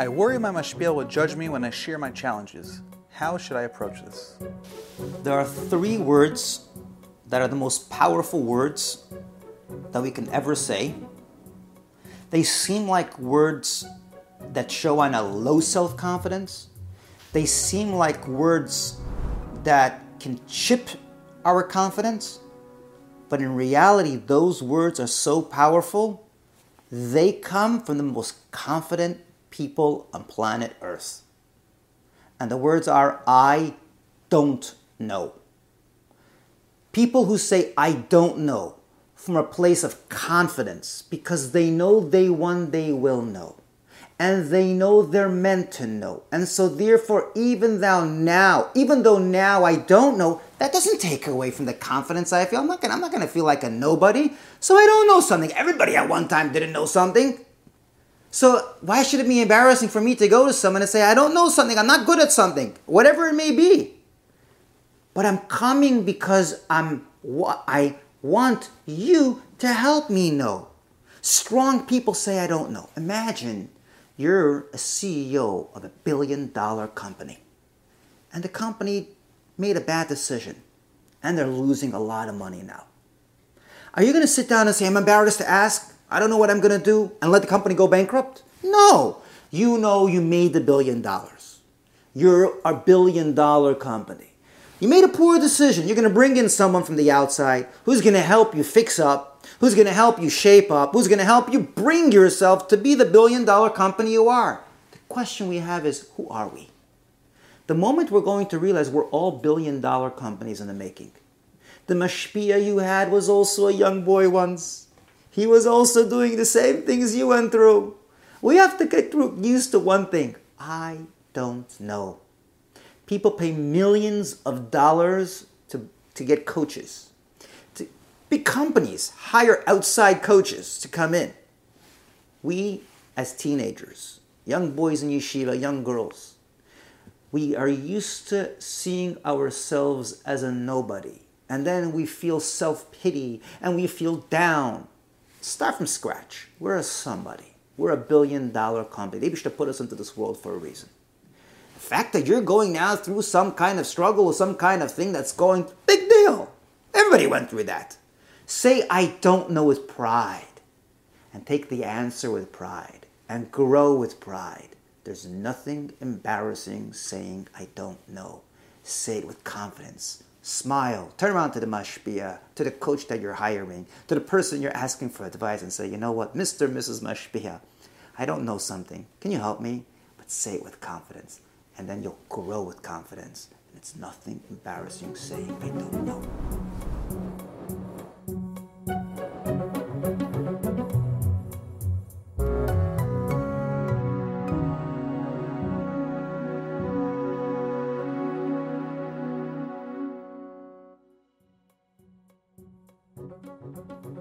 I worry my mashpia will judge me when I share my challenges. How should I approach this? There are three words that are the most powerful words that we can ever say. They seem like words that show on a low self confidence. They seem like words that can chip our confidence. But in reality, those words are so powerful, they come from the most confident people on planet Earth. And the words are, I don't know. People who say, I don't know, from a place of confidence because they know they one day will know. And they know they're meant to know. And so, therefore, even though now, even though now I don't know, that doesn't take away from the confidence I feel. I'm not gonna, I'm not gonna feel like a nobody. So I don't know something. Everybody at one time didn't know something. So why should it be embarrassing for me to go to someone and say, I don't know something, I'm not good at something, whatever it may be. But I'm coming because I'm I want you to help me know. Strong people say I don't know. Imagine you're a CEO of a billion dollar company. And the company made a bad decision and they're losing a lot of money now. Are you going to sit down and say, I'm embarrassed to ask? I don't know what I'm going to do and let the company go bankrupt? No. You know you made the billion dollars. You're a billion dollar company. You made a poor decision. You're going to bring in someone from the outside who's going to help you fix up, who's going to help you shape up, who's going to help you bring yourself to be the billion dollar company you are. The question we have is who are we? The moment we're going to realize we're all billion dollar companies in the making. The mashpia you had was also a young boy once. He was also doing the same things you went through. We have to get used to one thing I don't know. People pay millions of dollars to, to get coaches. To, big companies hire outside coaches to come in. We, as teenagers, young boys in yeshiva, young girls, we are used to seeing ourselves as a nobody. And then we feel self pity and we feel down Start from scratch. We're a somebody. We're a billion dollar company. They should have put us into this world for a reason. The fact that you're going now through some kind of struggle or some kind of thing that's going, big deal. Everybody went through that. Say, I don't know with pride. And take the answer with pride. And grow with pride. There's nothing embarrassing saying, I don't know. Say it with confidence. Smile. Turn around to the mashpia, to the coach that you're hiring, to the person you're asking for advice and say, you know what, Mr. Mrs. Mashpia, I don't know something. Can you help me? But say it with confidence. And then you'll grow with confidence. And it's nothing embarrassing saying, I don't know. Música